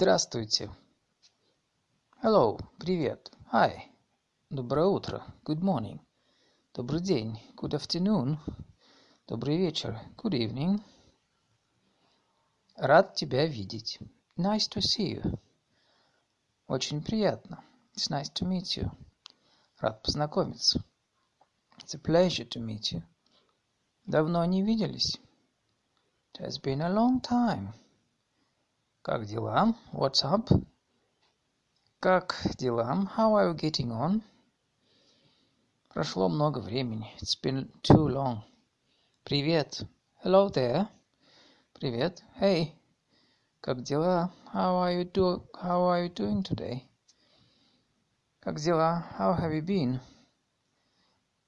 Здравствуйте. Hello, привет. Hi. Доброе утро. Good morning. Добрый день. Good afternoon. Добрый вечер. Good evening. Рад тебя видеть. Nice to see you. Очень приятно. It's nice to meet you. Рад познакомиться. It's a pleasure to meet you. Давно не виделись. It has been a long time. Как дела? What's up? Как дела? How are you getting on? Прошло много времени. It's been too long. Привет. Hello there. Привет. Hey. Как дела? How are you do How are you doing today? Как дела? How have you been?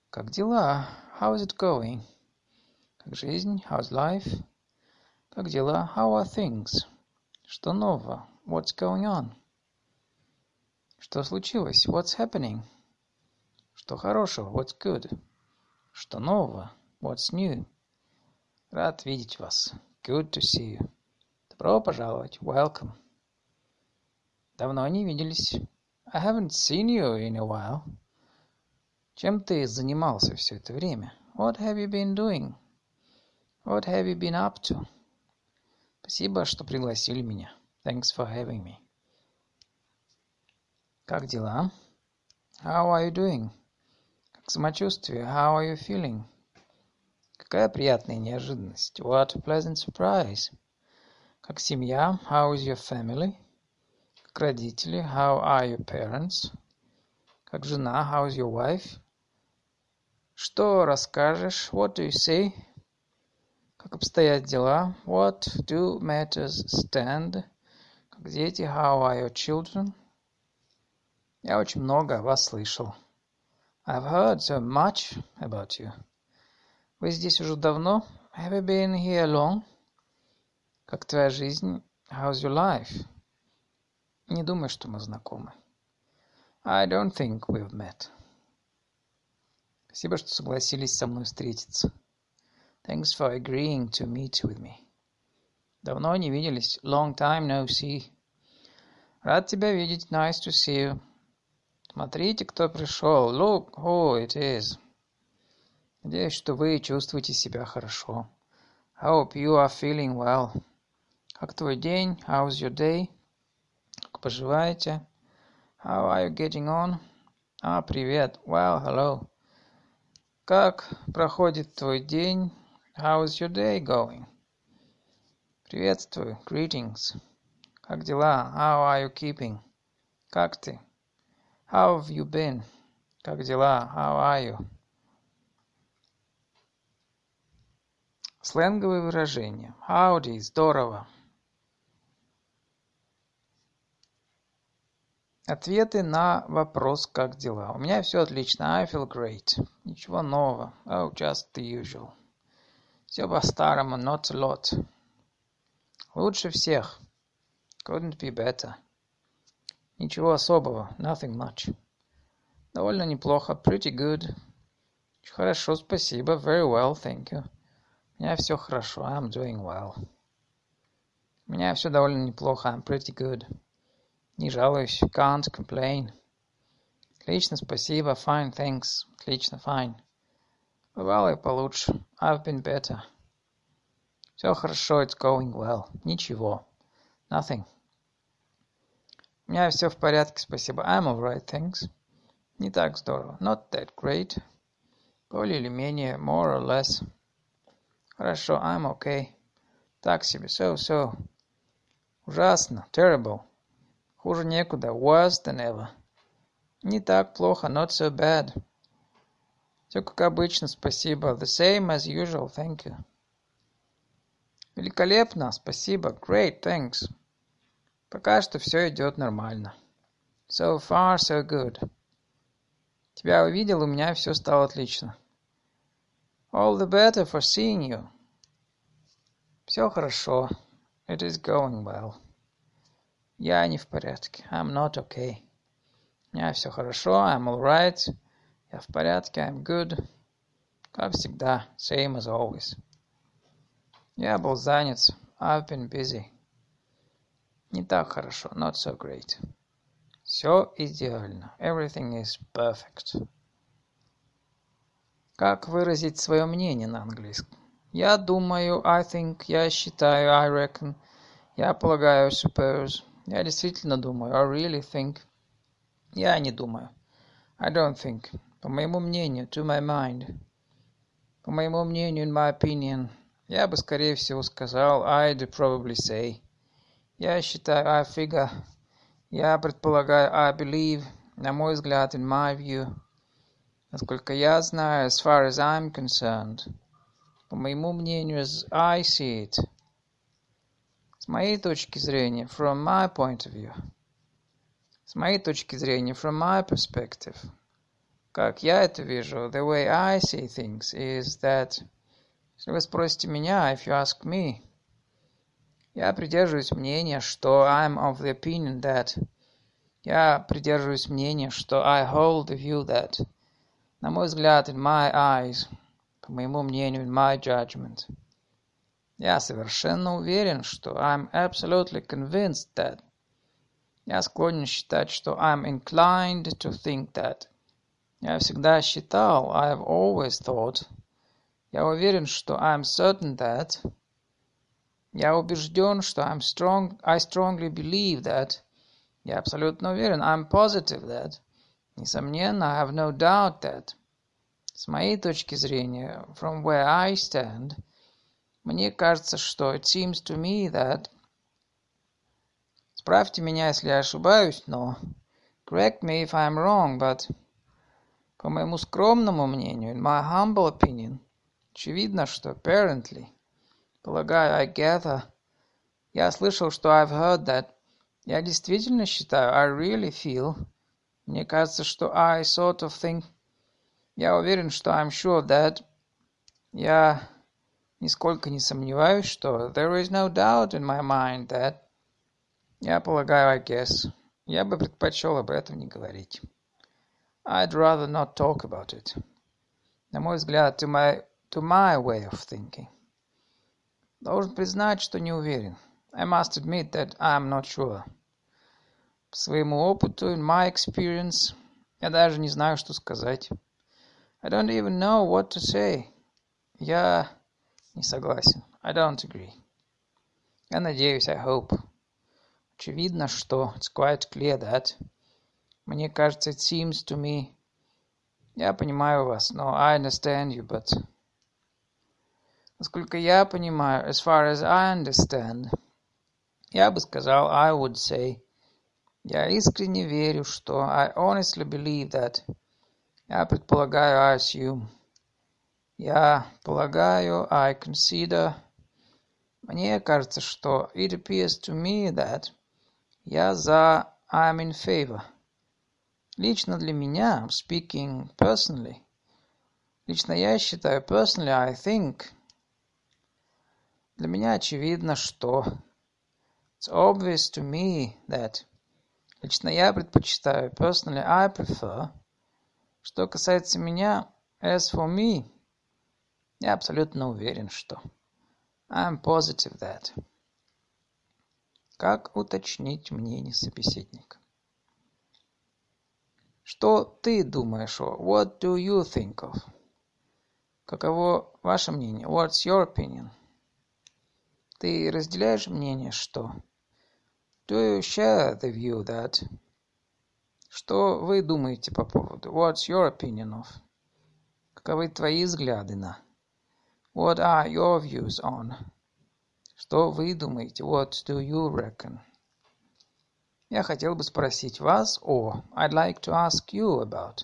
Как дела? How is it going? Как жизнь? How's life? Как дела? How are things? Что нового? What's going on? Что случилось? What's happening? Что хорошего? What's good? Что нового? What's new? Рад видеть вас. Good to see you. Добро пожаловать. Welcome. Давно не виделись. I haven't seen you in a while. Чем ты занимался все это время? What have you been doing? What have you been up to? Спасибо, что пригласили меня. Thanks for having me. Как дела? How are you doing? Как самочувствие? How are you feeling? Какая приятная неожиданность. What a pleasant surprise. Как семья? How is your family? Как родители? How are your parents? Как жена? How is your wife? Что расскажешь? What do you say? Как обстоят дела? What do matters stand? Как дети? How are your children? Я очень много о вас слышал. I've heard so much about you. Вы здесь уже давно? Have you been here long? Как твоя жизнь? How's your life? Не думаю, что мы знакомы. I don't think we've met. Спасибо, что согласились со мной встретиться. Thanks for agreeing to meet with me. Давно не виделись. Long time no see. Рад тебя видеть. Nice to see you. Смотрите, кто пришел. Look who it is. Надеюсь, что вы чувствуете себя хорошо. Hope you are feeling well. Как твой день? How's your day? Как поживаете? How are you getting on? А, привет. Well, hello. Как проходит твой день? How is your day going? Приветствую. Greetings. Как дела? How are you keeping? Как ты? How have you been? Как дела? How are you? Сленговые выражения. Howdy. Здорово. Ответы на вопрос «Как дела?» У меня все отлично. I feel great. Ничего нового. Oh, just the usual. Все по-старому, not a lot. Лучше всех. Couldn't be better. Ничего особого, nothing much. Довольно неплохо, pretty good. Хорошо, спасибо, very well, thank you. У меня все хорошо, I'm doing well. У меня все довольно неплохо, I'm pretty good. Не жалуюсь, can't complain. Отлично, спасибо, fine, thanks. Отлично, fine. Бывало и получше. I've been better. Все хорошо, it's going well. Ничего. Nothing. У меня все в порядке, спасибо. I'm alright, thanks. Не так здорово. Not that great. Более или менее, more or less. Хорошо, I'm okay. Так себе, so-so. Ужасно, terrible. Хуже некуда, worse than ever. Не так плохо, not so bad. Все как обычно, спасибо. The same as usual, thank you. Великолепно, спасибо. Great, thanks. Пока что все идет нормально. So far, so good. Тебя увидел, у меня все стало отлично. All the better for seeing you. Все хорошо. It is going well. Я не в порядке. I'm not okay. У меня все хорошо. I'm all right. Я в порядке, I'm good. Как всегда, same as always. Я был занят. I've been busy. Не так хорошо. Not so great. Все идеально. Everything is perfect. Как выразить свое мнение на английском? Я думаю, I think, я считаю, I reckon, я полагаю, suppose. Я действительно думаю, I really think. Я не думаю. I don't think. По моему мнению, to my mind. По моему мнению, in my opinion. Я бы, скорее всего, сказал, I'd probably say. Я считаю, I figure. Я предполагаю, I believe. На мой взгляд, in my view. Насколько я знаю, as far as I'm concerned. По моему мнению, as I see it. С моей точки зрения, from my point of view. С моей точки зрения, from my perspective. Как я это вижу, the way I see things is that... Если вы спросите меня, if you ask me, я придерживаюсь мнения, что I'm of the opinion that... Я придерживаюсь мнения, что I hold the view that... На мой взгляд, in my eyes, по моему мнению, in my judgment. Я совершенно уверен, что I'm absolutely convinced that. Я склонен считать, что I'm inclined to think that. Я всегда считал, I have always thought. Я уверен, что I'm certain that. Я убежден, что I'm strong, I strongly believe that. Я абсолютно уверен, I'm positive that. Несомненно, I have no doubt that. С моей точки зрения, from where I stand, мне кажется, что it seems to me that... Справьте меня, если я ошибаюсь, но... Correct me if I'm wrong, but... По моему скромному мнению, in my humble opinion, очевидно, что apparently, полагаю, I gather, я слышал, что I've heard that, я действительно считаю, I really feel, мне кажется, что I sort of think, я уверен, что I'm sure that, я нисколько не сомневаюсь, что there is no doubt in my mind that, я полагаю, I guess, я бы предпочел об этом не говорить. I'd rather not talk about it. На мой взгляд, to my, to my way of thinking. Должен признать, что не уверен. I must admit that I'm not sure. По своему опыту, in my experience, я даже не знаю, что сказать. I don't even know what to say. Я не согласен. I don't agree. Я надеюсь, I hope. Очевидно, что it's quite clear that. Мне кажется, it seems to me. Я понимаю вас, но I understand you, but... Насколько я понимаю, as far as I understand, я бы сказал, I would say, я искренне верю, что I honestly believe that я предполагаю, I assume. Я полагаю, I consider. Мне кажется, что it appears to me that я за I'm in favor. Лично для меня, speaking personally, лично я считаю, personally I think, для меня очевидно, что it's obvious to me that лично я предпочитаю, personally I prefer, что касается меня, as for me, я абсолютно уверен, что I'm positive that. Как уточнить мнение собеседника? Что ты думаешь о? What do you think of? Каково ваше мнение? What's your opinion? Ты разделяешь мнение, что? Do you share the view that? Что вы думаете по поводу? What's your opinion of? Каковы твои взгляды на? What are your views on? Что вы думаете? What do you reckon? Я хотел бы спросить вас о... I'd like to ask you about.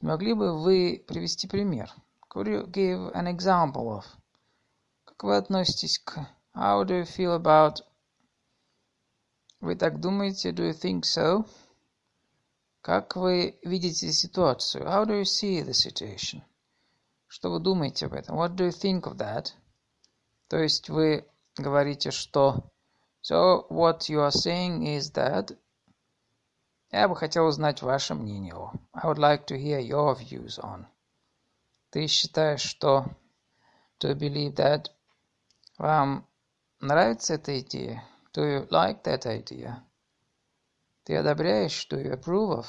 могли бы вы привести пример? Could you give an example of? Как вы относитесь к... How do you feel about... Вы так думаете? Do you think so? Как вы видите ситуацию? How do you see the situation? Что вы думаете об этом? What do you think of that? То есть вы говорите, что... So, what you are saying is that... Я бы хотел узнать ваше мнение. I would like to hear your views on. Ты считаешь, что... To believe that... Вам нравится эта идея? Do you like that idea? Ты одобряешь? Do you approve of?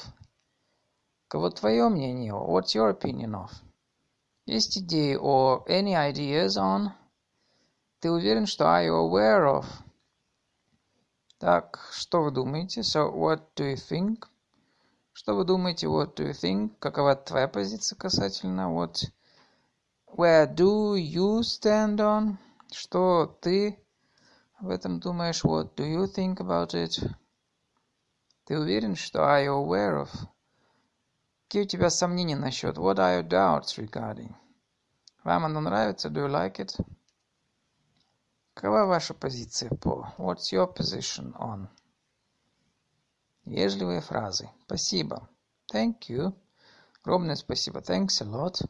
Кого твое мнение? What's your opinion of? Есть идеи or any ideas on? Ты уверен, что are you aware of? Так, что вы думаете? So, what do you think? Что вы думаете? What do you think? Какова твоя позиция касательно? What? Where do you stand on? Что ты об этом думаешь? What do you think about it? Ты уверен, что are you aware of? Какие у тебя сомнения насчет? What are your doubts regarding? Вам оно нравится? Do you like it? Какова ваша позиция по? What's your position on? Вежливые фразы. Спасибо. Thank you. Огромное спасибо. Thanks a lot.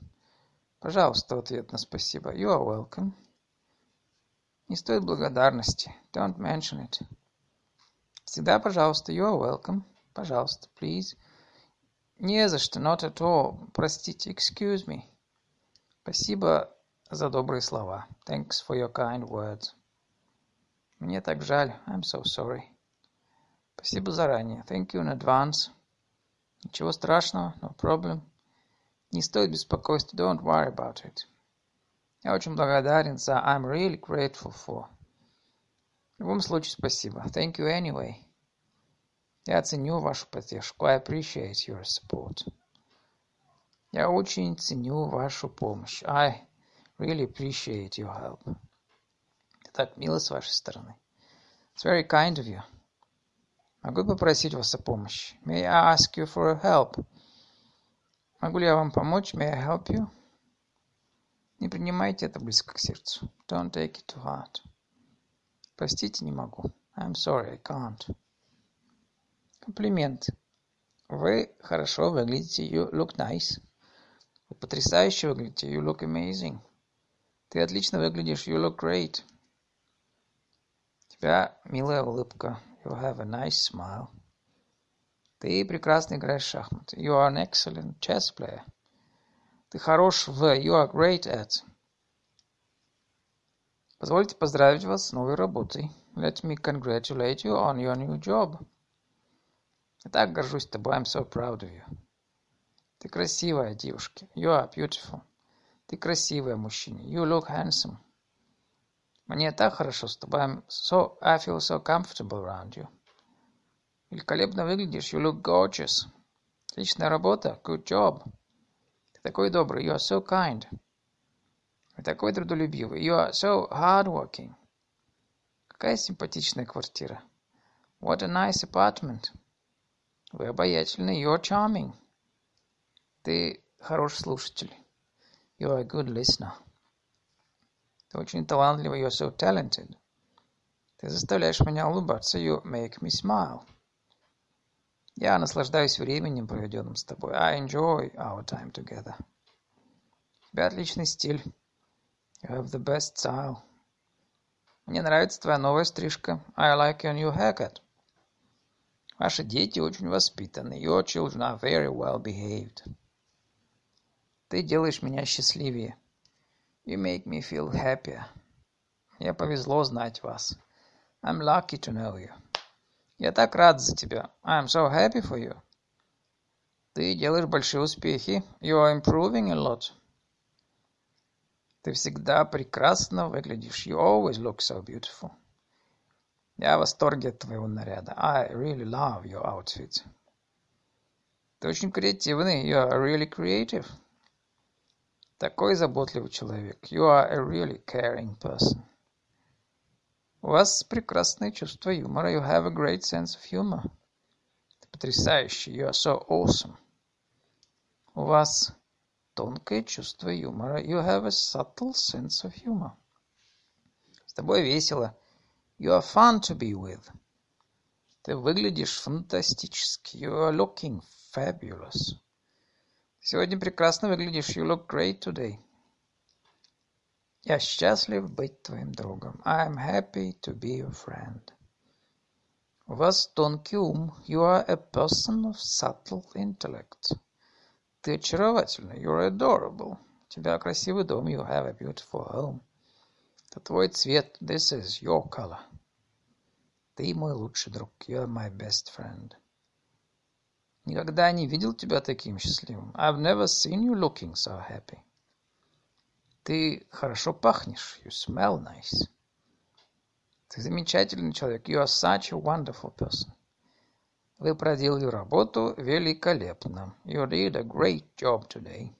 Пожалуйста, ответ на спасибо. You are welcome. Не стоит благодарности. Don't mention it. Всегда пожалуйста. You are welcome. Пожалуйста, please. Не за что. Not at all. Простите. Excuse me. Спасибо за добрые слова. Thanks for your kind words. Мне так жаль. I'm so sorry. Спасибо заранее. Thank you in advance. Ничего страшного. No problem. Не стоит беспокойства. Don't worry about it. Я очень благодарен за I'm really grateful for. В любом случае, спасибо. Thank you anyway. Я ценю вашу поддержку. I appreciate your support. Я очень ценю вашу помощь. I really appreciate your help. Так мило с вашей стороны. It's very kind of you. Могу попросить вас о помощи? May I ask you for help? Могу ли я вам помочь? May I help you? Не принимайте это близко к сердцу. Don't take it to heart. Простите, не могу. I'm sorry, I can't. Комплимент. Вы хорошо выглядите. You look nice. Вы потрясающе выглядите. You look amazing. Ты отлично выглядишь. You look great. У тебя милая улыбка. You have a nice smile. Ты прекрасно играешь в шахматы. You are an excellent chess player. Ты хорош в You are great at. Позвольте поздравить вас с новой работой. Let me congratulate you on your new job. Я так горжусь тобой. I'm so proud of you. Ты красивая девушка. You are beautiful. Ты красивая мужчина. You look handsome. Мне так хорошо с тобой. I'm so, I feel so comfortable around you. Великолепно выглядишь. You look gorgeous. Отличная работа. Good job такой добрый. You are so kind. Вы такой трудолюбивый. You are so hardworking. Какая симпатичная квартира. What a nice apartment. Вы обаятельны. You're charming. Ты хороший слушатель. You are a good listener. Ты очень талантливый. You're so talented. Ты заставляешь меня улыбаться. You make me smile. Я наслаждаюсь временем, проведенным с тобой. I enjoy our time together. У тебя отличный стиль. You have the best style. Мне нравится твоя новая стрижка. I like your new haircut. Ваши дети очень воспитаны. Your children are very well behaved. Ты делаешь меня счастливее. You make me feel happier. Мне повезло знать вас. I'm lucky to know you. Я так рад за тебя. I'm so happy for you. Ты делаешь большие успехи. You are improving a lot. Ты всегда прекрасно выглядишь. You always look so beautiful. Я в восторге от твоего наряда. I really love your outfit. Ты очень креативный. You are really creative. Такой заботливый человек. You are a really caring person. У вас прекрасное чувство юмора. You have a great sense of humor. Это потрясающе. You are so awesome. У вас тонкое чувство юмора. You have a subtle sense of humor. С тобой весело. You are fun to be with. Ты выглядишь фантастически. You are looking fabulous. Сегодня прекрасно выглядишь. You look great today. Я счастлив быть твоим другом. I am happy to be your friend. У вас тонкий ум. You are a person of subtle intellect. Ты очаровательный. You're adorable. У тебя красивый дом. You have a beautiful home. Это твой цвет. This is your color. Ты мой лучший друг. You're my best friend. Никогда не видел тебя таким счастливым. I've never seen you looking so happy. Ты хорошо пахнешь. You smell nice. Ты замечательный человек. You are such a wonderful person. Вы проделали работу великолепно. You did a great job today.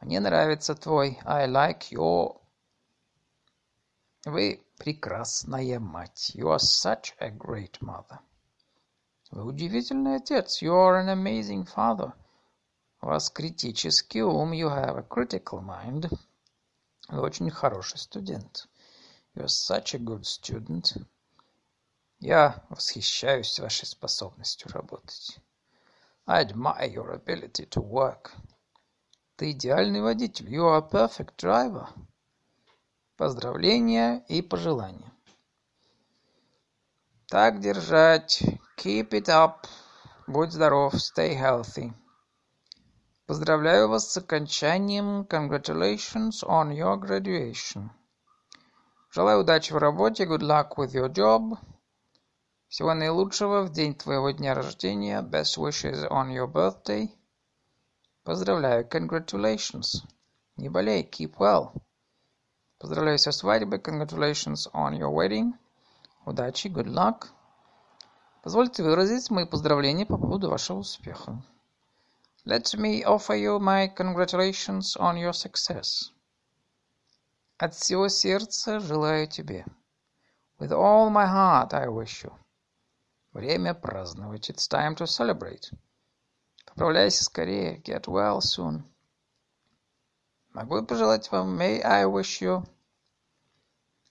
Мне нравится твой I like your... Вы прекрасная мать. You are such a great mother. Вы удивительный отец. You are an amazing father. У вас критический ум. You have a critical mind. Вы очень хороший студент. You are such a good student. Я восхищаюсь вашей способностью работать. I admire your ability to work. Ты идеальный водитель. You are a perfect driver. Поздравления и пожелания. Так держать. Keep it up. Будь здоров. Stay healthy. Поздравляю вас с окончанием. Congratulations on your graduation. Желаю удачи в работе. Good luck with your job. Всего наилучшего в день твоего дня рождения. Best wishes on your birthday. Поздравляю. Congratulations. Не болей. Keep well. Поздравляю со свадьбой. Congratulations on your wedding. Удачи. Good luck. Позвольте выразить мои поздравления по поводу вашего успеха. Let me offer you my congratulations on your success. От всего сердца желаю тебе. With all my heart I wish you. Время праздновать. It's time to celebrate. Поправляйся скорее. Get well soon. Могу пожелать вам May I wish you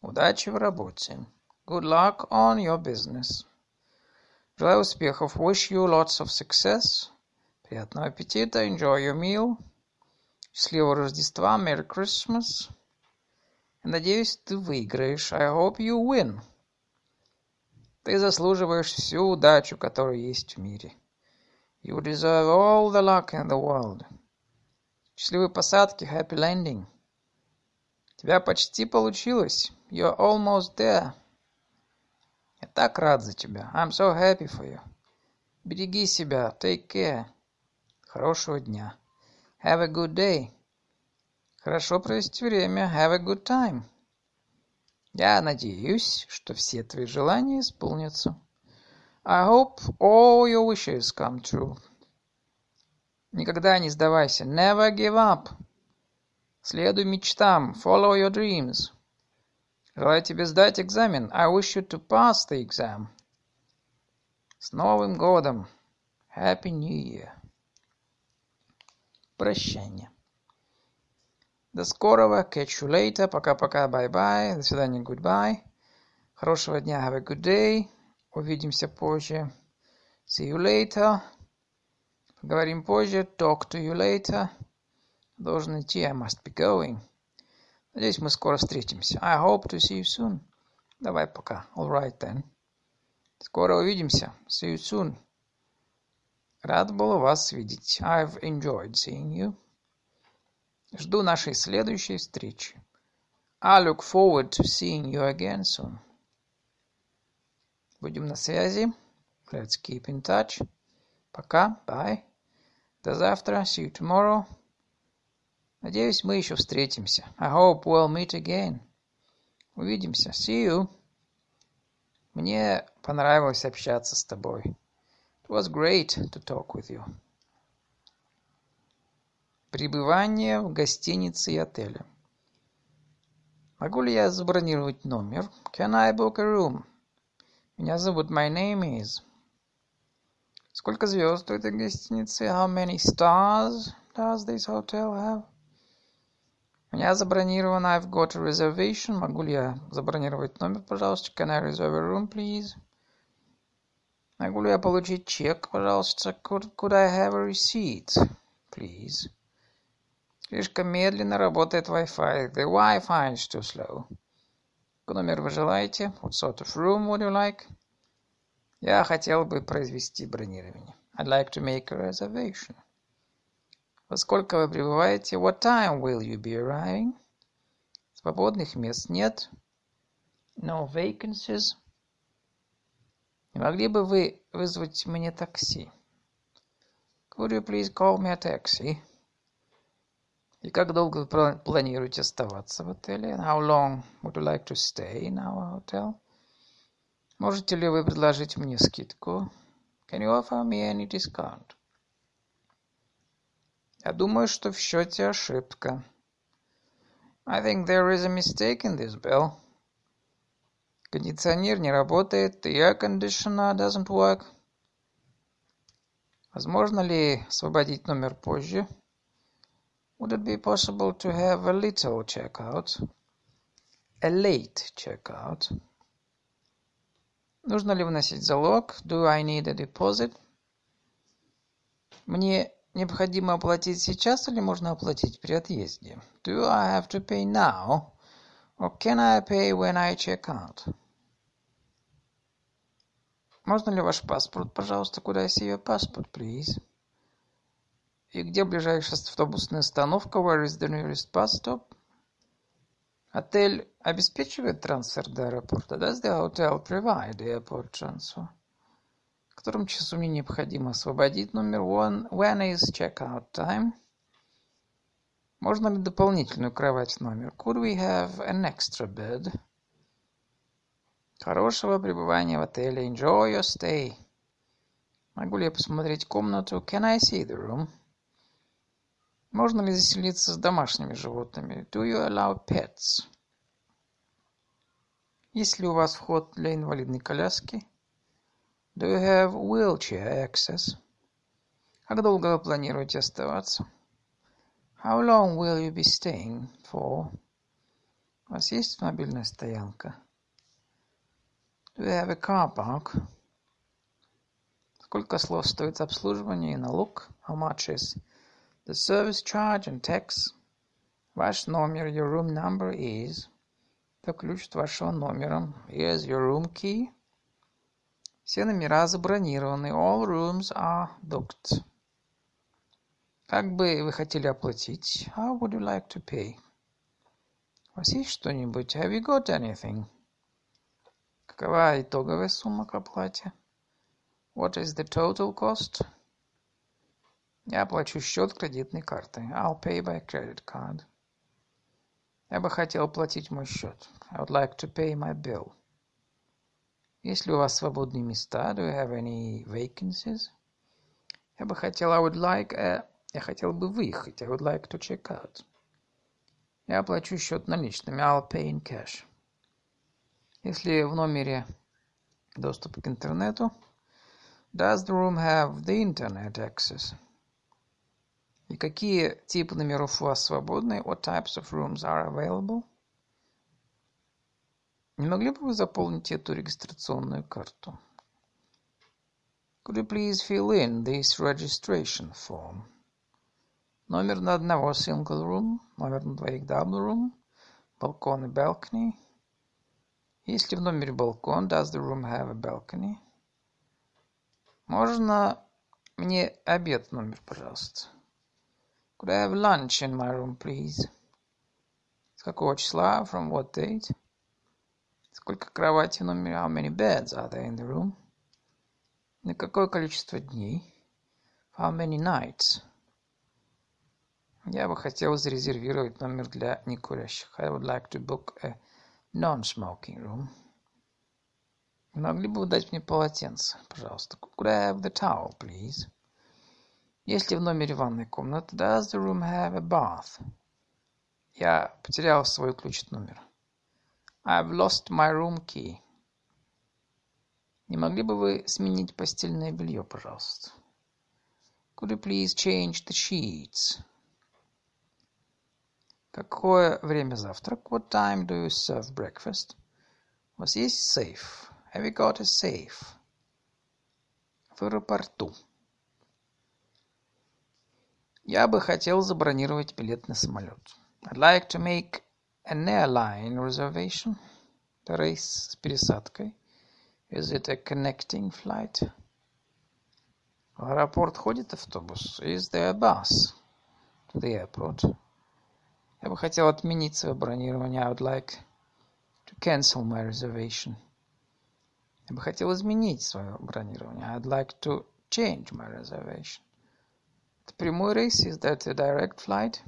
удачи в работе. Good luck on your business. Желаю успехов. Wish you lots of success. Приятного аппетита. Enjoy your meal. Счастливого Рождества. Merry Christmas. Надеюсь, ты выиграешь. I hope you win. Ты заслуживаешь всю удачу, которая есть в мире. You deserve all the luck in the world. Счастливой посадки, happy landing. У тебя почти получилось. You're almost there. Так рад за тебя. I'm so happy for you. Береги себя. Take care. Хорошего дня. Have a good day. Хорошо провести время. Have a good time. Я надеюсь, что все твои желания исполнятся. I hope all your wishes come true. Никогда не сдавайся. Never give up. Следуй мечтам. Follow your dreams. Желаю тебе сдать экзамен. I wish you to pass the exam. С Новым годом. Happy New Year. Прощание. До скорого. Catch you later. Пока-пока. Bye-bye. До свидания. Goodbye. Хорошего дня. Have a good day. Увидимся позже. See you later. Поговорим позже. Talk to you later. Должен идти. I must be going. Надеюсь, мы скоро встретимся. I hope to see you soon. Давай пока. All right then. Скоро увидимся. See you soon. Рад был вас видеть. I've enjoyed seeing you. Жду нашей следующей встречи. I look forward to seeing you again soon. Будем на связи. Let's keep in touch. Пока. Bye. До завтра. See you tomorrow. Надеюсь, мы еще встретимся. I hope we'll meet again. Увидимся. See you. Мне понравилось общаться с тобой. It was great to talk with you. Пребывание в гостинице и отеле. Могу ли я забронировать номер? Can I book a room? Меня зовут My name is. Сколько звезд у этой гостиницы? How many stars does this hotel have? Меня забронирован. I've got a reservation. Могу ли я забронировать номер, пожалуйста? Can I reserve a room, please? Могу ли я получить чек, пожалуйста? Could, could I have a receipt, please? Слишком медленно работает Wi-Fi. The Wi-Fi is too slow. Какой номер вы желаете? What sort of room would you like? Я хотел бы произвести бронирование. I'd like to make a reservation. Во сколько вы прибываете? What time will you be arriving? Свободных мест нет. No vacancies. Не могли бы вы вызвать мне такси? Could you please call me a taxi? И как долго вы планируете оставаться в отеле? How long would you like to stay in our hotel? Можете ли вы предложить мне скидку? Can you offer me any discount? Я думаю, что в счете ошибка. I think there is a mistake in this bill. Кондиционер не работает. The air conditioner doesn't work. Возможно ли освободить номер позже? Would it be possible to have a little checkout? A late checkout. Нужно ли вносить залог? Do I need a deposit? Мне необходимо оплатить сейчас или можно оплатить при отъезде? Do I have to pay now? Or can I pay when I check out? Можно ли ваш паспорт, пожалуйста? Could I see your passport, please? И где ближайшая автобусная остановка? Where is the nearest bus stop? Отель обеспечивает трансфер до аэропорта? Does the hotel provide airport transfer? Котором часу мне необходимо освободить номер? One, when is check-out time? Можно ли дополнительную кровать в номер? Could we have an extra bed? Хорошего пребывания в отеле. Enjoy your stay. Могу ли я посмотреть комнату? Can I see the room? Можно ли заселиться с домашними животными? Do you allow pets? Есть ли у вас вход для инвалидной коляски? Do you have wheelchair access? Как долго вы планируете оставаться? How long will you be staying for? У вас есть мобильная стоянка? Do you have a car park? Сколько слов стоит обслуживание и налог? How much is The service charge and tax. Ваш номер, your room number is. Это ключ от вашего номера. Here's your room key. Все номера забронированы. All rooms are booked. Как бы вы хотели оплатить? How would you like to pay? У вас есть что-нибудь? Have you got anything? Какова итоговая сумма к оплате? What is the total cost? Я оплачу счет кредитной картой. I'll pay by credit card. Я бы хотел оплатить мой счет. I would like to pay my bill. Есть ли у вас свободные места? Do you have any vacancies? Я бы хотел, I would like, a... я хотел бы выехать. I would like to check out. Я оплачу счет наличными. I'll pay in cash. Если в номере доступ к интернету, does the room have the internet access? И какие типы номеров у вас свободны? What types of rooms are available? Не могли бы вы заполнить эту регистрационную карту? Could you please fill in this registration form? Номер на одного single room, номер на двоих double room, балкон и balcony. Есть ли в номере балкон? Does the room have a balcony? Можно мне обед в номер, пожалуйста? Could I have lunch in my room, please? С какого числа? From what date? Сколько кроватей в номере? How many beds are there in the room? На какое количество дней? How many nights? Я бы хотел зарезервировать номер для некурящих. I would like to book a non-smoking room. Могли бы вы дать мне полотенце, пожалуйста? Have the towel, please? Есть ли в номере ванная комната? Does the room have a bath? Я потерял свой ключ от номера. I've lost my room key. Не могли бы вы сменить постельное белье, пожалуйста? Could you please change the sheets? Какое время завтрак? What time do you serve breakfast? У вас есть сейф? Have you got a safe? В аэропорту. Я бы хотел забронировать билет на самолет. I'd like to make an airline reservation. Это рейс с пересадкой. Is it a connecting flight? В аэропорт ходит автобус. Is there a bus to the airport? Я бы хотел отменить свое бронирование. I would like to cancel my reservation. Я бы хотел изменить свое бронирование. I'd like to change my reservation. Это прямой рейс? Is that a direct flight?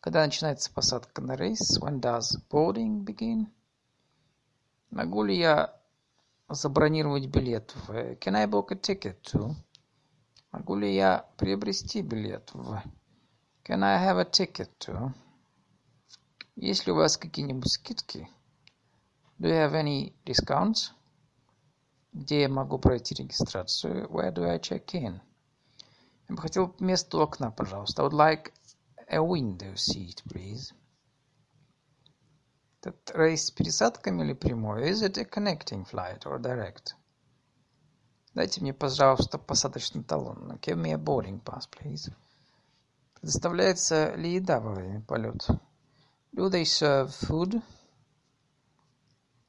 Когда начинается посадка на рейс? When does boarding begin? Могу ли я забронировать билет в... Can I book a ticket to? Могу ли я приобрести билет в... Can I have a ticket to? Есть ли у вас какие-нибудь скидки? Do you have any discounts? Где я могу пройти регистрацию? Where do I check in? Я бы хотел место у окна, пожалуйста. I would like a window seat, please. Этот рейс с пересадками или прямой? Is it a connecting flight or direct? Дайте мне, пожалуйста, посадочный талон. Give me a boarding pass, please. Предоставляется ли еда во время полета? Do they serve food?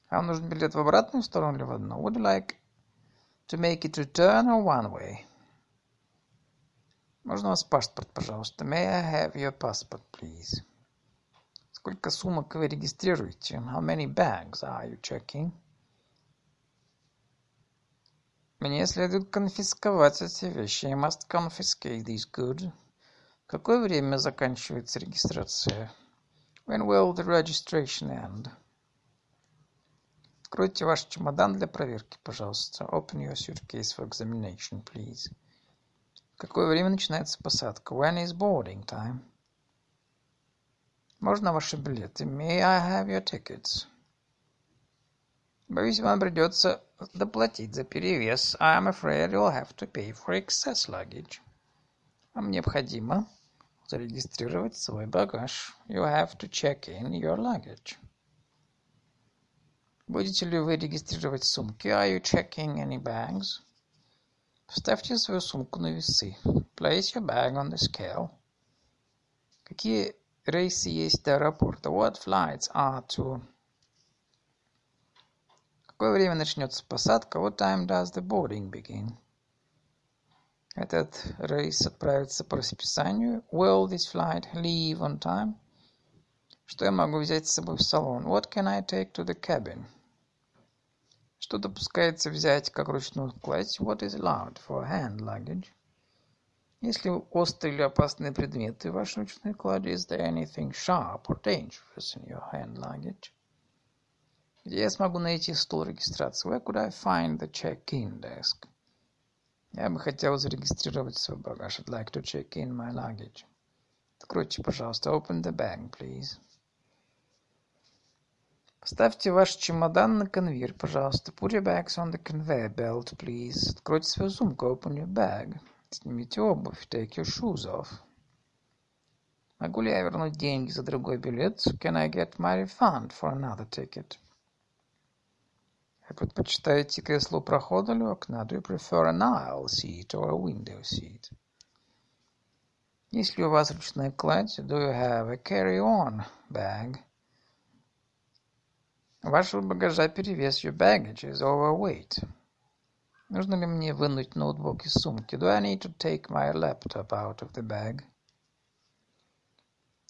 Вам нужен билет в обратную сторону или в одну? Would you like to make it return or one way? Можно у вас паспорт, пожалуйста? May I have your passport, please? Сколько сумок вы регистрируете? How many bags are you checking? Мне следует конфисковать эти вещи. I must confiscate these goods. В какое время заканчивается регистрация? When will the registration end? Откройте ваш чемодан для проверки, пожалуйста. Open your suitcase for examination, please какое время начинается посадка? When is boarding time? Можно ваши билеты? May I have your tickets? Боюсь, вам придется доплатить за перевес. I'm afraid you'll have to pay for excess luggage. Вам необходимо зарегистрировать свой багаж. You have to check in your luggage. Будете ли вы регистрировать сумки? Are you checking any bags? Вставьте свою сумку на весы. Place your bag on the scale. Какие рейсы есть до аэропорта? What flights are to... Какое время начнется посадка? What time does the boarding begin? Этот рейс отправится по расписанию. Will this flight leave on time? Что я могу взять с собой в салон? What can I take to the cabin? Что допускается взять как ручную кладь? What is allowed for hand luggage? Есть ли острые или опасные предметы в вашей ручной клади? Is there anything sharp or dangerous in your hand luggage? Где я смогу найти стол регистрации? Where could I find the check-in desk? Я бы хотел зарегистрировать свой багаж. I'd like to check in my luggage. Откройте, пожалуйста. Open the bag, please. Поставьте ваш чемодан на конвейер, пожалуйста. Put your bags on the conveyor belt, please. Откройте свою сумку. Open your bag. Снимите обувь. Take your shoes off. Могу ли я вернуть деньги за другой билет? Can I get my refund for another ticket? Вы предпочитаете кресло прохода или окна? Do you prefer an aisle seat or a window seat? Есть ли у вас ручная кладь? Do you have a carry-on bag? Вашего багажа перевес. Your baggage is overweight. Нужно ли мне вынуть ноутбук из сумки? Do I need to take my laptop out of the bag?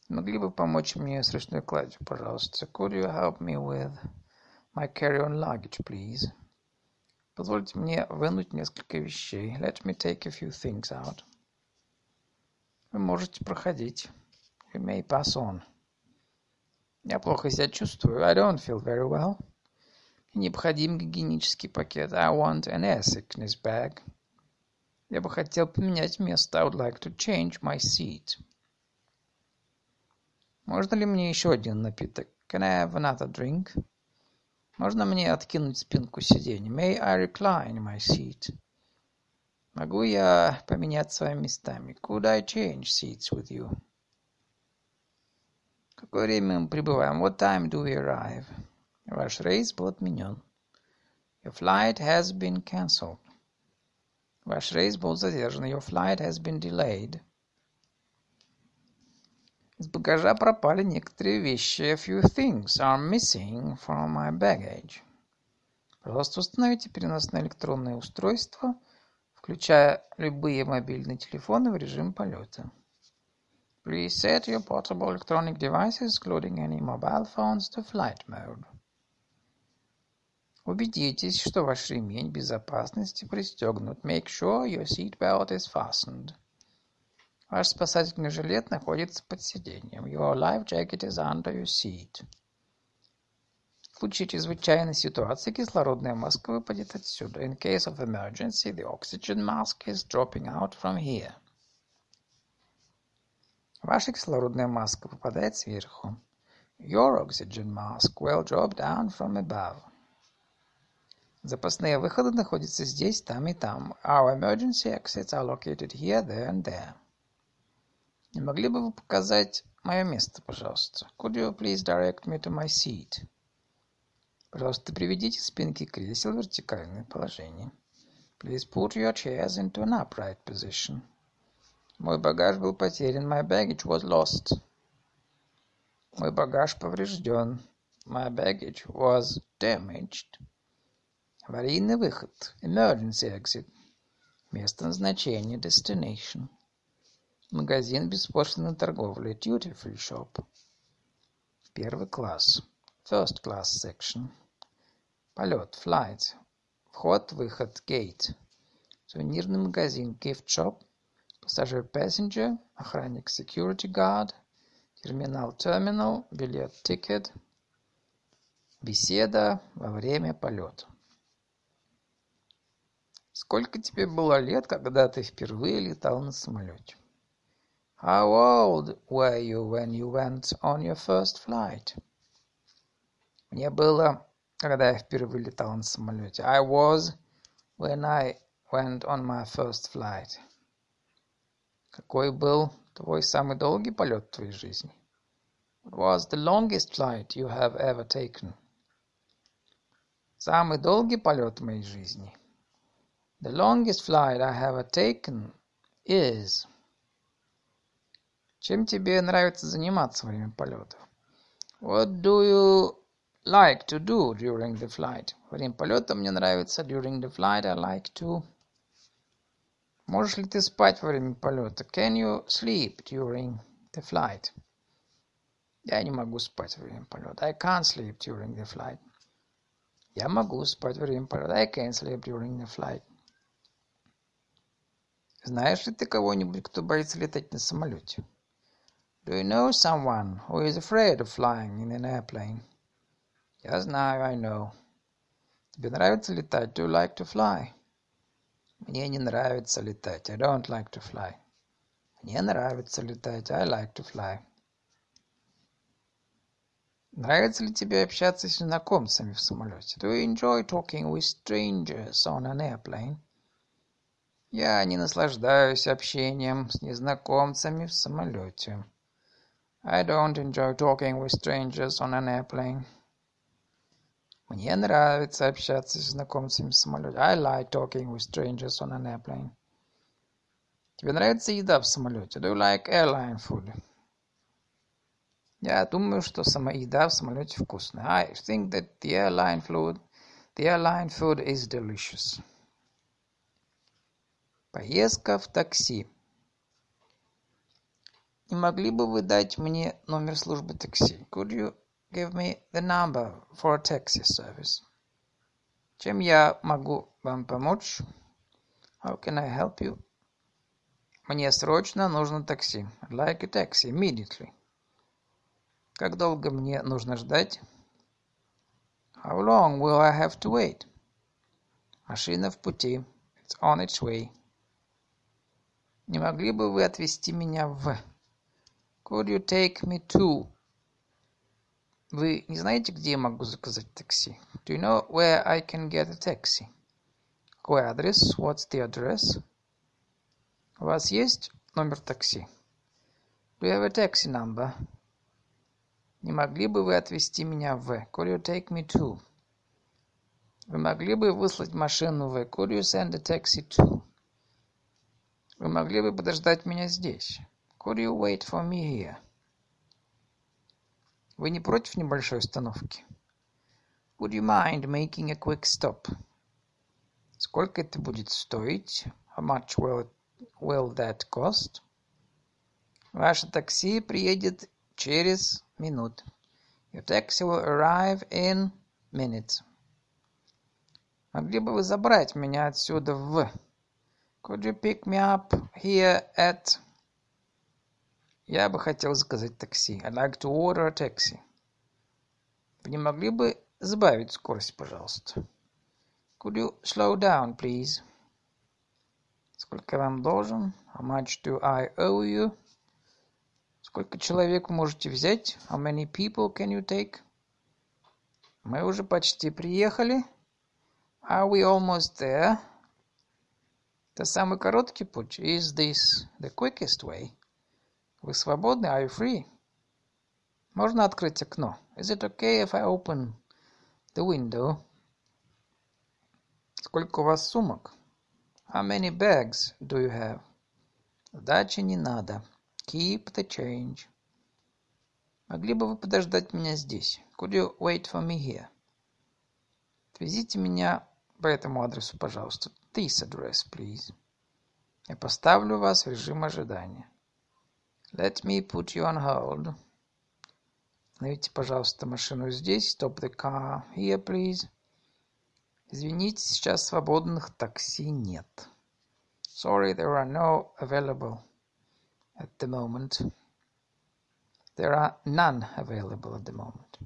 Могли бы помочь мне с ручной кладью, пожалуйста? Could you help me with my carry-on luggage, please? Позвольте мне вынуть несколько вещей. Let me take a few things out. Вы можете проходить. You may pass on. Я плохо себя чувствую. I don't feel very well. Необходим гигиенический пакет. I want an air sickness bag. Я бы хотел поменять место. I would like to change my seat. Можно ли мне еще один напиток? Can I have another drink? Можно мне откинуть спинку сиденья? May I recline my seat? Могу я поменять с вами местами? Could I change seats with you? Какое время мы прибываем? What time do we arrive? Ваш рейс был отменен. Your flight has been cancelled. Ваш рейс был задержан. Your flight has been delayed. Из багажа пропали некоторые вещи. A few things are missing from my baggage. Пожалуйста, установите переносное электронное устройство, включая любые мобильные телефоны в режим полета. Reset your portable electronic devices, including any mobile phones, to flight mode. Убедитесь, что ваш ремень безопасности пристегнут. Make sure your seat belt is fastened. Ваш спасательный жилет находится под сиденьем. Your life jacket is under your seat. В случае чрезвычайной ситуации кислородная маска выпадет отсюда. In case of emergency, the oxygen mask is dropping out from here. Ваша кислородная маска выпадает сверху. Your oxygen mask will drop down from above. Запасные выходы находятся здесь, там и там. Our emergency exits are located here, there and there. Не могли бы вы показать мое место, пожалуйста? Could you please direct me to my seat? Пожалуйста, приведите спинки кресел в вертикальное положение. Please put your chairs into an upright position. Мой багаж был потерян. My baggage was lost. Мой багаж поврежден. My baggage was damaged. Аварийный выход. Emergency exit. Место назначения. Destination. Магазин беспошлиной торговли. Duty free shop. Первый класс. First class section. Полет. Flight. Вход-выход. Gate. Сувенирный магазин. Gift shop. Пассажир passenger, охранник security guard, терминал terminal, билет ticket, беседа во время полета. Сколько тебе было лет, когда ты впервые летал на самолете? How old were you when you went on your first flight? Мне было, когда я впервые летал на самолете. I was when I went on my first flight. Какой был твой самый долгий полет в твоей жизни? What was the longest flight you have ever taken? Самый долгий полет в моей жизни. The longest flight I have taken is... Чем тебе нравится заниматься во время полета? What do you like to do during the flight? Во время полета мне нравится during the flight I like to... Можешь ли ты спать во время полета? Can you sleep during the flight? Я не могу спать во время полета. I can't sleep during the flight. Я могу спать во время полета. I can sleep during the flight. Знаешь ли ты кого-нибудь, кто боится летать на самолете? Do you know someone who is afraid of flying in an airplane? Я знаю, I know. Тебе нравится летать? Do you like to fly? Мне не нравится летать. I don't like to fly. Мне нравится летать. I like to fly. Нравится ли тебе общаться с незнакомцами в самолете? Do you enjoy talking with strangers on an airplane? Я не наслаждаюсь общением с незнакомцами в самолете. I don't enjoy talking with strangers on an airplane. Мне нравится общаться с знакомцами в самолете. I like talking with strangers on an airplane. Тебе нравится еда в самолете? Do you like airline food? Я думаю, что сама еда в самолете вкусная. I think that the airline food, the airline food is delicious. Поездка в такси. Не могли бы вы дать мне номер службы такси? Could you Give me the number for a taxi service. Чем я могу вам помочь? How can I help you? Мне срочно нужно такси. I'd like a taxi immediately. Как долго мне нужно ждать? How long will I have to wait? Машина в пути. It's on its way. Не могли бы вы отвезти меня в... Could you take me to... Вы не знаете, где я могу заказать такси? Do you know where I can get a taxi? Какой адрес? What's the address? У вас есть номер такси? Do you have a taxi number? Не могли бы вы отвезти меня в? Could you take me to? Вы могли бы выслать машину в? Could you send a taxi to? Вы могли бы подождать меня здесь? Could you wait for me here? Вы не против небольшой остановки? Would you mind making a quick stop? Сколько это будет стоить? How much will, it, will that cost? Ваше такси приедет через минут. Your taxi will arrive in minutes. Могли бы вы забрать меня отсюда в... Could you pick me up here at... Я бы хотел заказать такси. I'd like to order a taxi. Вы не могли бы сбавить скорость, пожалуйста? Could you slow down, please? Сколько я вам должен? How much do I owe you? Сколько человек можете взять? How many people can you take? Мы уже почти приехали. Are we almost there? Это самый короткий путь. Is this the quickest way? Вы свободны? Are you free? Можно открыть окно? Is it okay if I open the window? Сколько у вас сумок? How many bags do you have? Сдачи не надо. Keep the change. Могли бы вы подождать меня здесь? Could you wait for me here? Отвезите меня по этому адресу, пожалуйста. This address, please. Я поставлю вас в режим ожидания. Let me put you on hold. Остановите, пожалуйста, машину здесь. Stop the car here, please. Извините, сейчас свободных такси нет. Sorry, there are no available at the moment. There are none available at the moment.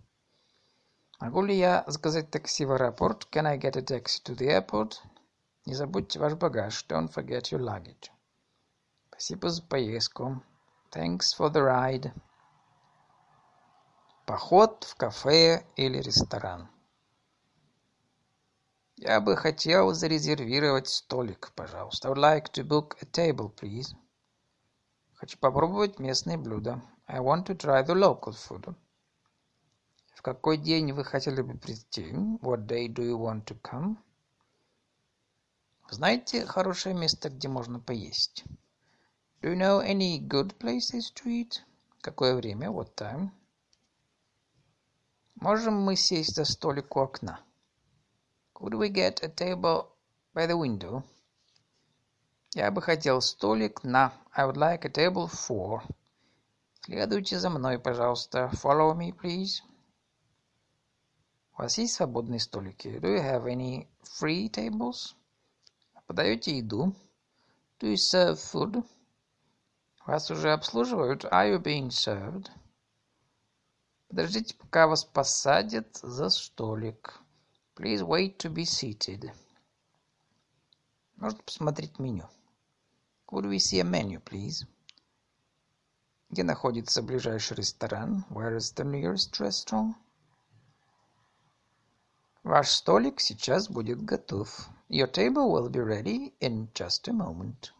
Могу ли я заказать такси в аэропорт? Can I get a taxi to the airport? Не забудьте ваш багаж. Don't forget your luggage. Спасибо за поездку. Thanks for the ride. Поход в кафе или ресторан. Я бы хотел зарезервировать столик, пожалуйста. I would like to book a table, please. Хочу попробовать местные блюда. I want to try the local food. В какой день вы хотели бы прийти? What day do you want to come? Знаете хорошее место, где можно поесть? Do you know any good places to eat? Какое время? What time? Можем мы сесть за столик у окна? Could we get a table by the window? Я бы хотел столик на... I would like a table for... Следуйте за мной, пожалуйста. Follow me, please. У вас есть свободные столики? Do you have any free tables? Подаете еду? Do you serve food? Вас уже обслуживают? Are you being served? Подождите, пока вас посадят за столик. Please wait to be seated. Можно посмотреть меню. Could we see a menu, please? Где находится ближайший ресторан? Where is the nearest restaurant? Ваш столик сейчас будет готов. Your table will be ready in just a moment.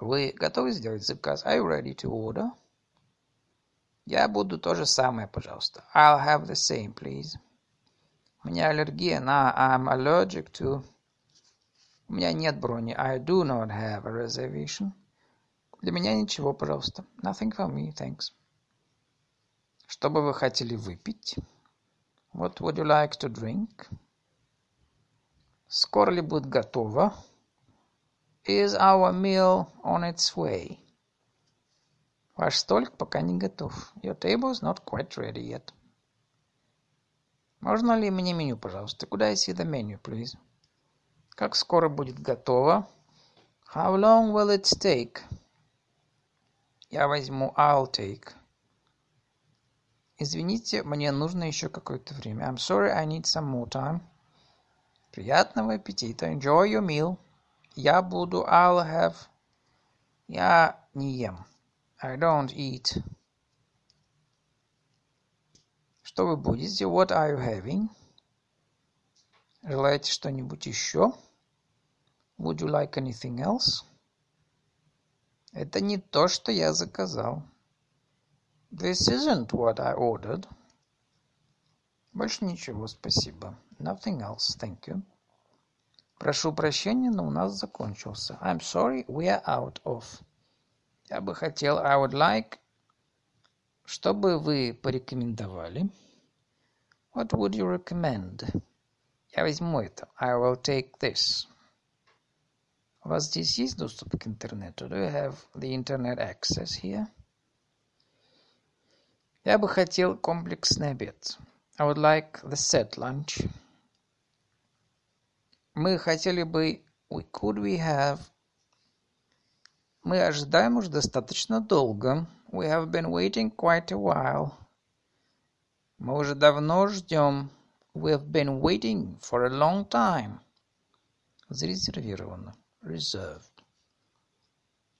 Вы готовы сделать заказ? Are you ready to order? Я буду то же самое, пожалуйста. I'll have the same, please. У меня аллергия на I'm allergic to. У меня нет брони. I do not have a reservation. Для меня ничего, пожалуйста. Nothing for me, thanks. Что бы вы хотели выпить? What would you like to drink? Скоро ли будет готово? Is our meal on its way? Ваш столик пока не готов. Your table is not quite ready yet. Можно ли мне меню, пожалуйста? Could I see the menu, please? Как скоро будет готово? How long will it take? Я возьму I'll take. Извините, мне нужно еще какое-то время. I'm sorry, I need some more time. Приятного аппетита. Enjoy your meal. Я буду I'll have. Я не ем. I don't eat. Что вы будете? What are you having? Желаете что-нибудь еще? Would you like anything else? Это не то, что я заказал. This isn't what I ordered. Больше ничего, спасибо. Nothing else, thank you. Прошу прощения, но у нас закончился. I'm sorry, we are out of. Я бы хотел, I would like. Что бы вы порекомендовали? What would you recommend? Я возьму это. I will take this. У вас здесь есть доступ к интернету? Do you have the internet access here? Я бы хотел комплексный обед. I would like the set lunch. Мы хотели бы... We could we have... Мы ожидаем уже достаточно долго. We have been waiting quite a while. Мы уже давно ждем. We have been waiting for a long time. Зарезервировано. Reserved.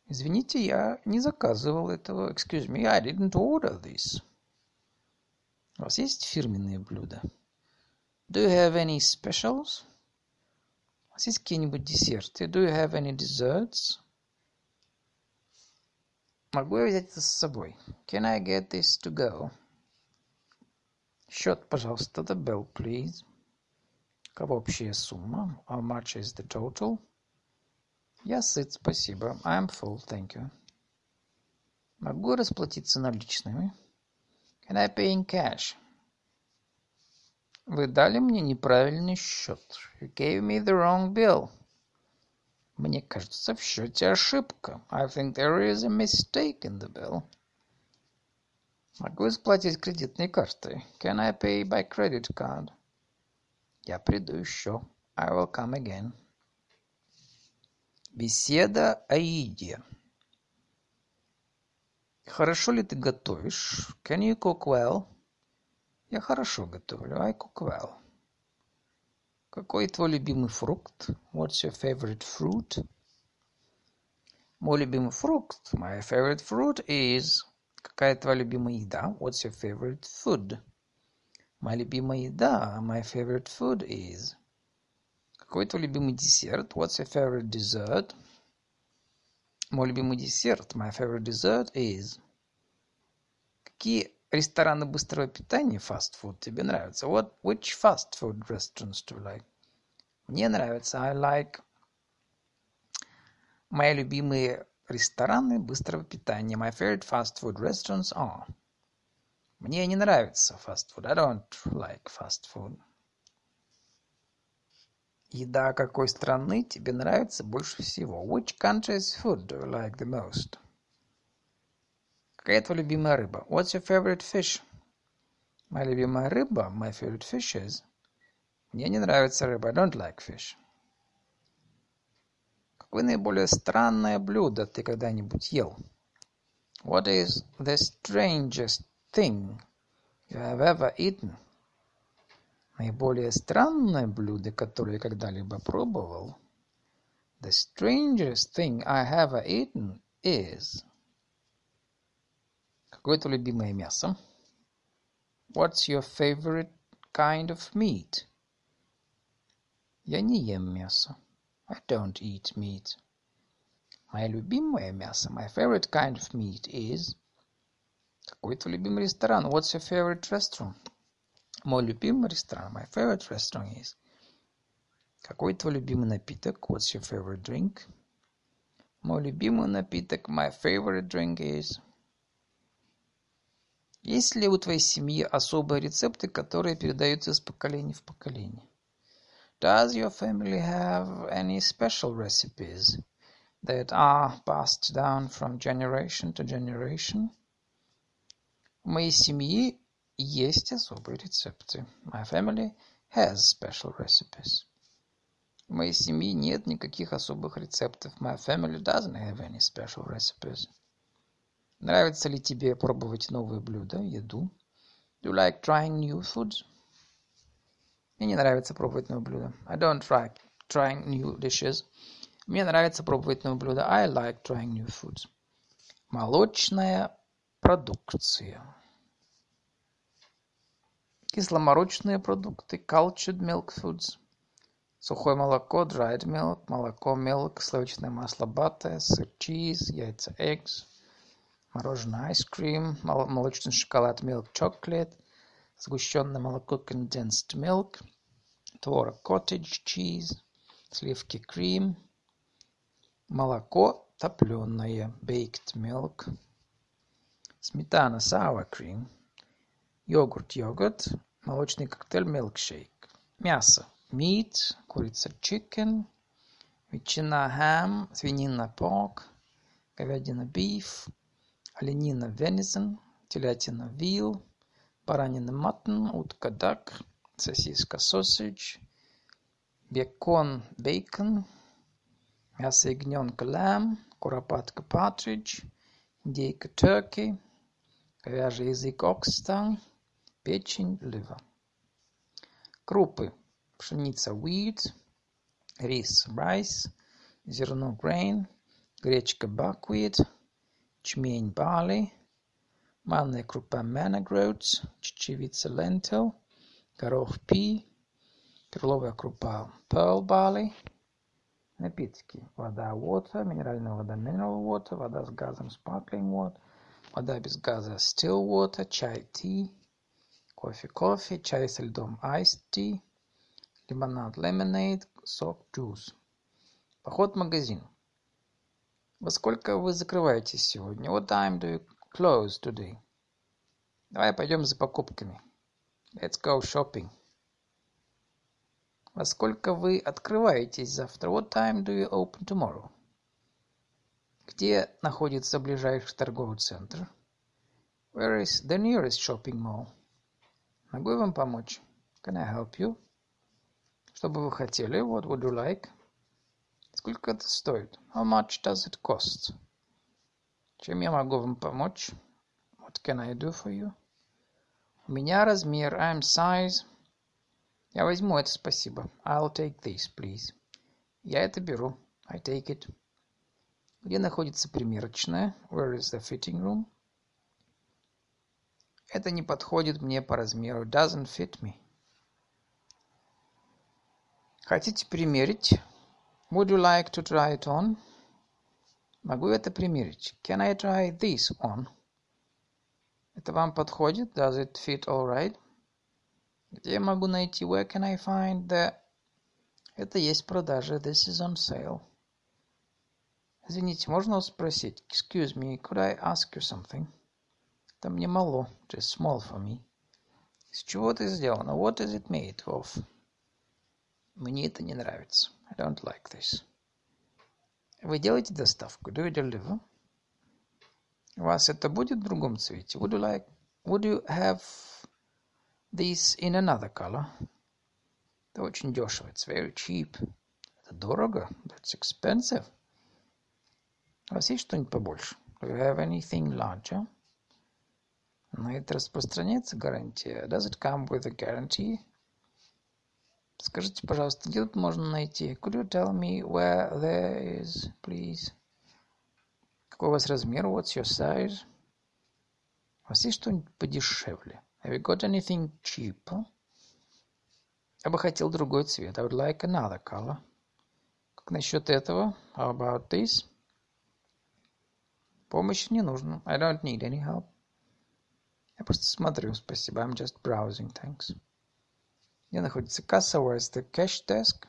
Извините, я не заказывал этого. Excuse me, I didn't order this. У вас есть фирменные блюда? Do you have any specials? У вас есть какие-нибудь десерты? Do you have any desserts? Могу я взять это с собой? Can I get this to go? Счет, пожалуйста, the bill, please. Какова общая сумма? How much is the total? Я сыт, спасибо. I am full, thank you. Могу расплатиться наличными? Can I pay in cash? Вы дали мне неправильный счет. You gave me the wrong bill. Мне кажется, в счете ошибка. I think there is a mistake in the bill. Могу заплатить кредитной картой. Can I pay by credit card? Я приду еще. I will come again. Беседа о еде. Хорошо ли ты готовишь? Can you cook well? Я хорошо готовлю. I cook well. Какой твой любимый фрукт? What's your favorite fruit? Мой любимый фрукт. My favorite fruit is... Какая твоя любимая еда? What's your favorite food? Моя любимая еда. My favorite food is... Какой твой любимый десерт? What's your favorite dessert? Мой любимый десерт. My favorite dessert is... Какие рестораны быстрого питания, fast food, тебе нравятся? What, which fast food restaurants do you like? Мне нравится. I like... Мои любимые рестораны быстрого питания. My favorite fast food restaurants are... Мне не нравится fast food. I don't like fast food. Еда какой страны тебе нравится больше всего? Which country's food do you like the most? Какая твоя любимая рыба? What's your favorite fish? Моя любимая рыба, my favorite fish is... Мне не нравится рыба, I don't like fish. Какое наиболее странное блюдо ты когда-нибудь ел? What is the strangest thing you have ever eaten? Наиболее странное блюдо, которое я когда-либо пробовал. The strangest thing I have eaten is... Какое твое любимое мясо? What's your favorite kind of meat? Я не ем мясо. I don't eat meat. Мое любимое мясо, my favorite kind of meat is... Какой твой любимый ресторан? What's your favorite restaurant? Мой любимый ресторан. My favorite restaurant is. Какой твой любимый напиток? What's your favorite drink? Мой любимый напиток. My favorite drink is. Есть ли у твоей семьи особые рецепты, которые передаются из поколения в поколение? Does your family have any special recipes that are passed down from generation to generation? У моей семьи есть особые рецепты. My family has special recipes. В моей семьи нет никаких особых рецептов. My family doesn't have any special recipes. Нравится ли тебе пробовать новые блюда, еду? Do you like trying new foods? Мне не нравится пробовать новые блюда. I don't like trying new dishes. Мне нравится пробовать новые блюда. I like trying new foods. Молочная продукция. Кисломолочные продукты, cultured milk foods, сухое молоко, dried milk, молоко, milk, сливочное масло, butter, сыр, cheese, яйца, eggs, мороженое, ice cream, молочный шоколад, milk, chocolate, сгущенное молоко, condensed milk, творог, cottage cheese, сливки, cream, молоко топленое, baked milk, сметана, sour cream, йогурт, йогурт, молочный коктейль, milkshake, мясо, meat, курица, chicken, ветчина, ham, свинина, pork, говядина, beef, оленина, venison, телятина, veal, баранина, mutton, утка, duck, сосиска, sausage, бекон бейкон, мясо ягненка lamb, куропатка partridge, индейка turkey, говяжий язык oxtongue, печень liver. Крупы. Пшеница wheat, рис rice, зерно grain, гречка buckwheat, ячмень barley, манная крупа manna groats, чечевица lentil, горох pea, перловая крупа pearl barley, напитки. Вода water, минеральная вода mineral water, вода с газом sparkling water, вода без газа still water, чай tea, кофе кофе, чай со льдом iced tea, лимонад lemonade, сок juice. Поход в магазин. Во сколько вы закрываетесь сегодня? What time do you close today? Давай пойдем за покупками. Let's go shopping. Во сколько вы открываетесь завтра? What time do you open tomorrow? Где находится ближайший торговый центр? Where is the nearest shopping mall? Могу я вам помочь? Can I help you? Что бы вы хотели? What would you like? Сколько это стоит? How much does it cost? Чем я могу вам помочь? What can I do for you? У меня размер. I'm size. Я возьму это, спасибо. I'll take this, please. Я это беру. I take it. Где находится примерочная? Where is the fitting room? Это не подходит мне по размеру. Doesn't fit me. Хотите примерить? Would you like to try it on? Могу это примерить? Can I try this on? Это вам подходит? Does it fit all right? Где я могу найти? Where can I find the... Это есть в продаже. This is on sale. Извините, можно вас спросить? Excuse me, could I ask you something? Это мне мало. Just small for me. Из чего это сделано? What is it made of? Мне это не нравится. I don't like this. Вы делаете доставку? Do you deliver? У вас это будет в другом цвете? Would you like... Would you have this in another color? Это очень дешево. It's very cheap. Это дорого. That's expensive. У вас есть что-нибудь побольше? Do you have anything larger? На это распространяется гарантия? Does it come with a guarantee? Скажите, пожалуйста, где тут можно найти? Could you tell me where there is, please? Какой у вас размер? What's your size? У вас есть что-нибудь подешевле? Have you got anything cheaper? Я бы хотел другой цвет. I would like another color. Как насчет этого? How about this? Помощи не нужно. I don't need any help. Я просто смотрю, спасибо. I'm just browsing, thanks. Где находится касса? Where is the cash desk?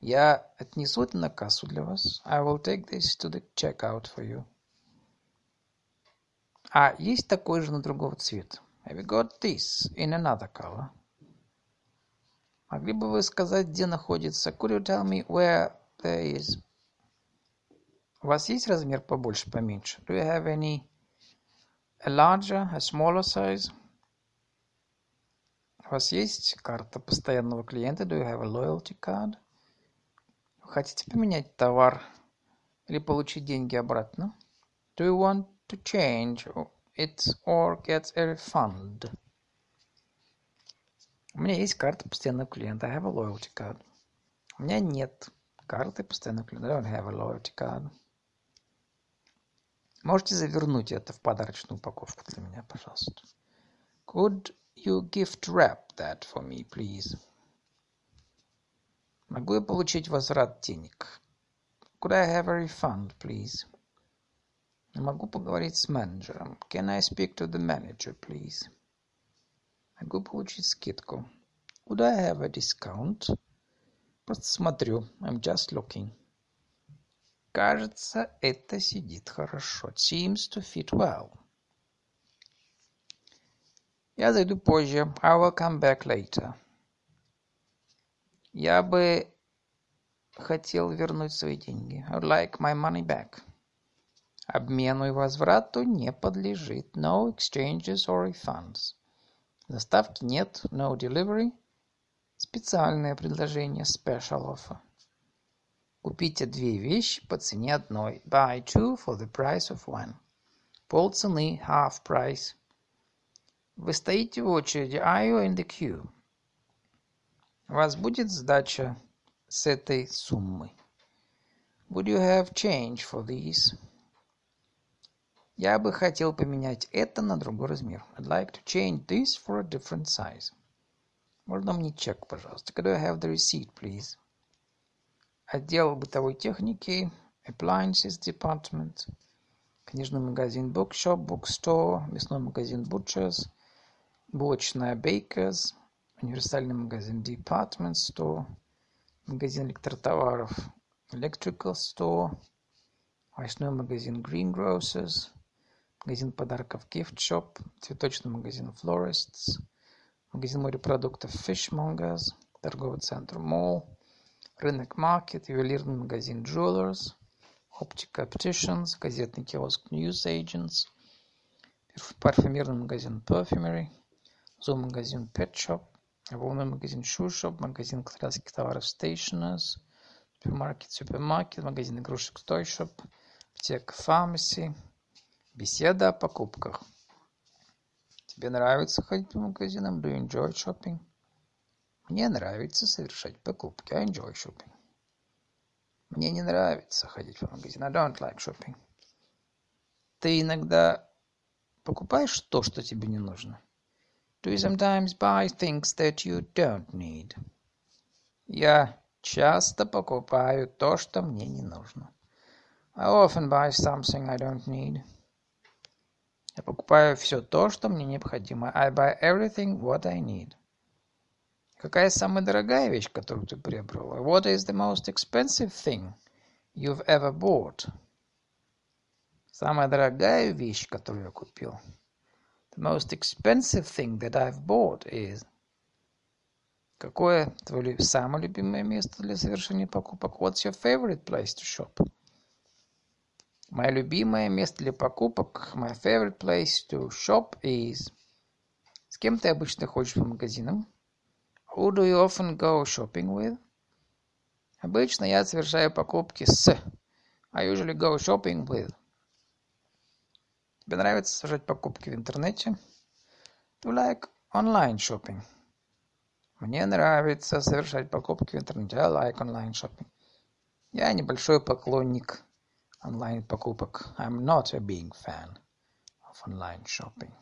Я отнесу это на кассу для вас. I will take this to the checkout for you. А есть такой же на другого цвета? Have you got this in another color? Могли бы вы сказать, где находится? Could you tell me where there is? У вас есть размер побольше, поменьше? Do you have any a larger, a smaller size? У вас есть карта постоянного клиента? Do you have a loyalty card? Вы хотите поменять товар или получить деньги обратно? Do you want to change it or get a refund? У меня есть карта постоянного клиента. I have a loyalty card. У меня нет карты постоянного клиента. I don't have a loyalty card. Можете завернуть это в подарочную упаковку для меня, пожалуйста. Could you gift wrap that for me, please? Могу я получить возврат денег? Could I have a refund, please? Могу поговорить с менеджером. Can I speak to the manager, please? Могу получить скидку. Would I have a discount? Просто смотрю. I'm just looking. Кажется, это сидит хорошо. It seems to fit well. Я зайду позже. I will come back later. Я бы хотел вернуть свои деньги. I would like my money back. Обмену и возврату не подлежит. No exchanges or refunds. Доставки нет. No delivery. Специальное предложение special offer. Купите две вещи по цене одной. Buy two for the price of one. Полцены half price. Вы стоите в очереди. Are you in the queue? У вас будет сдача с этой суммы? Would you have change for these? Я бы хотел поменять это на другой размер. I'd like to change this for a different size. Можно мне чек, пожалуйста? Could I have the receipt, please? Отдел бытовой техники, appliances department, книжный магазин bookshop, bookstore, мясной магазин butchers, булочная bakers, универсальный магазин department store, магазин электротоваров electrical store, овощной магазин greengrocers, магазин подарков gift shop, цветочный магазин florists, магазин морепродуктов fishmongers, торговый центр mall, рынок market, ювелирный магазин jewelers, оптика opticians, газетный киоск newsagents, парфюмерный магазин perfumery, зоомагазин pet shop, обувной магазин shoe shop, магазин канцелярских товаров stationers, супермаркет супермаркет, магазин игрушек toy shop, аптека pharmacy, беседа о покупках. Тебе нравится ходить по магазинам? Do you enjoy shopping? Мне нравится совершать покупки. I enjoy shopping. Мне не нравится ходить по магазинам. I don't like shopping. Ты иногда покупаешь то, что тебе не нужно? Do you sometimes buy things that you don't need? Я часто покупаю то, что мне не нужно. I often buy something I don't need. Я покупаю все то, что мне необходимо. I buy everything what I need. Какая самая дорогая вещь, которую ты приобрел? What is the most expensive thing you've ever bought? Самая дорогая вещь, которую я купил. The most expensive thing that I've bought is... Какое твое самое любимое место для совершения покупок? What's your favorite place to shop? Мое любимое место для покупок, my favorite place to shop is... С кем ты обычно ходишь по магазинам? Who do you often go shopping with? Обычно я совершаю покупки с... I usually go shopping with. Тебе нравится совершать покупки в интернете? Do you like online shopping? Мне нравится совершать покупки в интернете. I like online shopping. Я небольшой поклонник онлайн покупок. I'm not a big fan of online shopping.